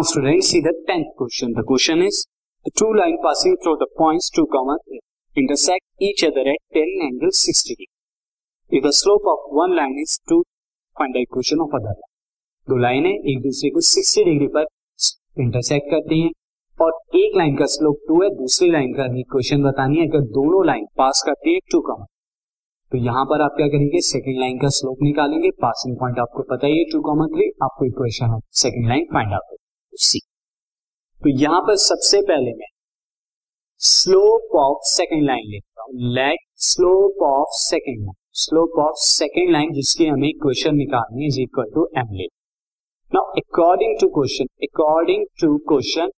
Students see the tenth question. The question is the two line passing through the points 2 comma 3 intersect each other at 10 angle 60 degree. If the slope of one line is 2, find the equation of other line. दो लाइनें एक दूसरे को 60 degree पर intersect करती हैं और एक लाइन का स्लोप 2 है दूसरी लाइन का इक्वेशन बतानी है अगर दोनों लाइन पास करती है 2 कॉमा तो यहाँ पर आप क्या करेंगे सेकंड लाइन का स्लोप निकालेंगे पासिंग पॉइंट आपको पता ही है टू कॉमा थ्री आपको इक्वेशन है second line find out C. तो यहाँ पर सबसे पहले मैं स्लोप ऑफ़ सेकेंड लाइन लिखता हूँ। Let slope of second line slope of second line जिसकी हमें इक्वेशन निकालनी इज़ इक्वल टू एम ले now according to question according to question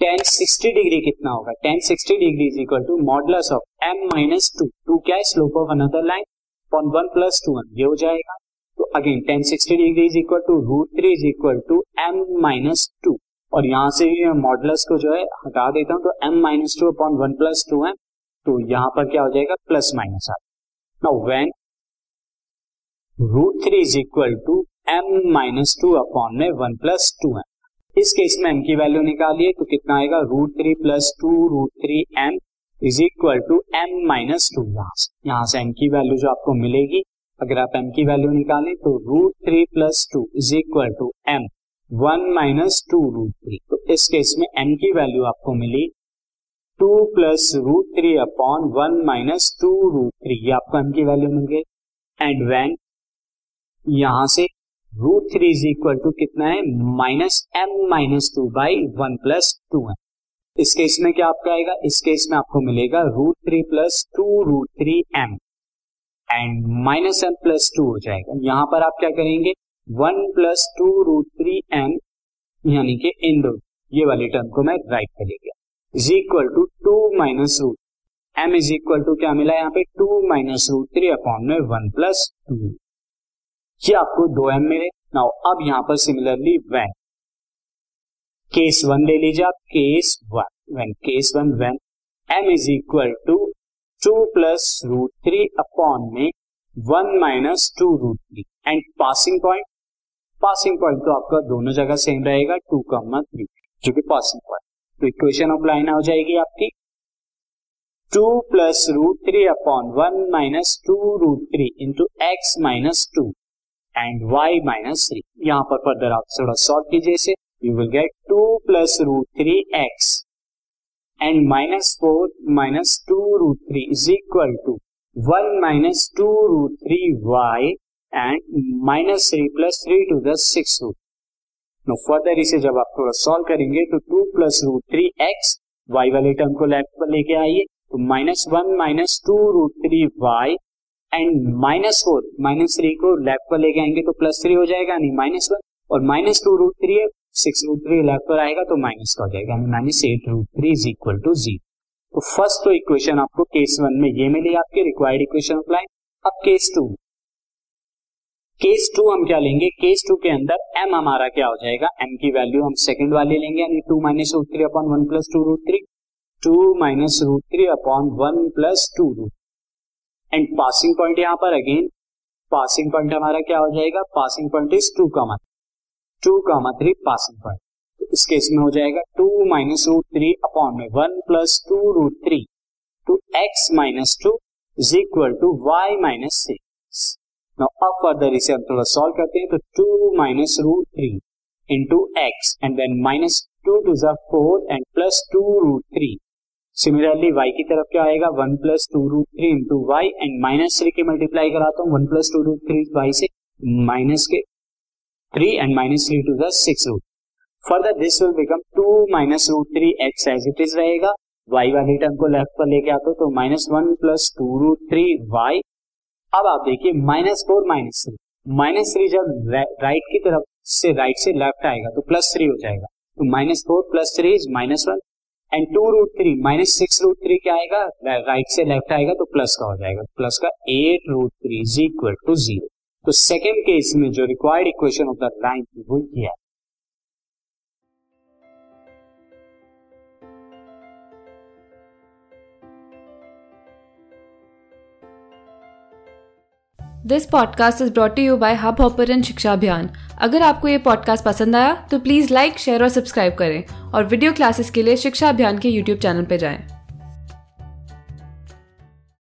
tan sixty degree कितना होगा? Tan sixty degree is equal to modulus of M minus two two क्या है? Slope of another line one plus two one ये हो जाएगा। तो again tan sixty degree is equal to root three is equal to M minus two और यहाँ से modulus को जो है हटा देता हूँ तो M minus two upon one plus two M तो यहाँ पर क्या हो जाएगा? Plus minus ah now when root three is equal to M minus two upon में वन प्लस टू एम इस केस में एम की वैल्यू निकालिए तो कितना आएगा? Root three plus two root three M is equal to M minus two यहाँ से। यहाँ से एम की वैल्यू जो आपको मिलेगी अगर आप एम की वैल्यू निकालें तो root three plus two is equal to M one minus two root three तो इस केस में एम की वैल्यू आपको मिली। Two plus root three upon one minus two root three ये आपको एम की वैल्यू मिल गई। एंड वेन यहाँ से root three is equal to कितना है? Minus M minus two by one plus two M इस केस में क्या आपका आएगा? इस केस में आपको मिलेगा root three plus two root three M and minus M plus two हो जाएगा। यहाँ पर आप क्या करेंगे? One plus two root three M यानी कि इन दो, ये वाली टर्म को मैं राइट कर ले गया। Is equal to two minus root M is equal to क्या मिला यहाँ पे? Two minus root three upon में वन प्लस टू ये आपको दो एम मिले। नाउ अब यहाँ पर सिमिलरली वैन केस वन ले लीजिए आप। Case one when case one when M is equal to two plus root three upon में one minus two root three and passing point passing point तो आपका दोनों जगह सेम रहेगा टू कॉमा थ्री जो कि पासिंग पॉइंट तो equation of line हो जाएगी आपकी। Two plus root three upon one minus two root three into X minus two and Y minus three यहाँ पर फर्दर आप थोड़ा सॉल्व कीजिए इसे। You will get two plus root three X and minus four minus two root three is equal to one minus two root three Y and minus three plus three two the six root no further इसे जब आप थोड़ा solve करेंगे तो two plus root three X Y वाले term को left पर लेके आइए। तो minus one minus two root three Y and minus four minus three को लेफ़्ट पर लेके आएँगे तो प्लस थ्री हो जाएगा, नहीं माइनस वन और माइनस टू रूट थ्री है सिक्स रूट थ्री लेफ़्ट पर आएगा तो माइनस का हो जाएगा minus eight root three is equal to zero तो फ़र्स्ट तो इक्वेशन आपको केस वन में ये मिली आपके रिक्वायर्ड इक्वेशन अप्लाई अब केस टू केस टू हम क्या लेंगे? केस टू के अंदर एम हमारा क्या हो जाएगा? एम की वैल्यू हम सेकंड वाली लेंगे, यानी two minus root three upon one plus two root three two minus root three upon one plus two root and passing point यहाँ पर अगेन पासिंग पॉइंट हमारा क्या हो जाएगा? पासिंग पॉइंट इज़ टू का two comma three passing point तो इस case में हो जाएगा two minus root three upon में one plus two root three two x minus two is equal to y minus six now अब further इसे हम थोड़ा सॉल्व करते हैं तो two minus root three into x and then minus two two jar four and plus two root three similarly y की तरफ़ क्या आएगा? One plus two root three into y and minus three के multiply कराता हूँ। One plus two root three y से minus के three and minus three to the six root further this will become two minus root three x as it is रहेगा. Y वाली term को left पर लेके आते हो तो minus one plus two root three y अब आप देखिए minus four minus three minus three जब राइट की तरफ़ से राइट से लेफ़्ट आएगा तो प्लस थ्री हो जाएगा. तो minus four plus three is minus one and two root three minus six root three क्या आएगा? राइट से लेफ़्ट आएगा तो प्लस का हो जाएगा. प्लस का eight root three is equal to zero तो सेकेंड केस में जो required equation of the line थी वो ये है this podcast is brought you by Hubhopper Shiksha Abhiyan अगर आपको ये पॉडकास्ट पसंद आया तो प्लीज़ लाइक शेयर और सब्सक्राइब करें और वीडियो क्लासेस के लिए शिक्षा अभियान के यूट्यूब चैनल पर जाएँ।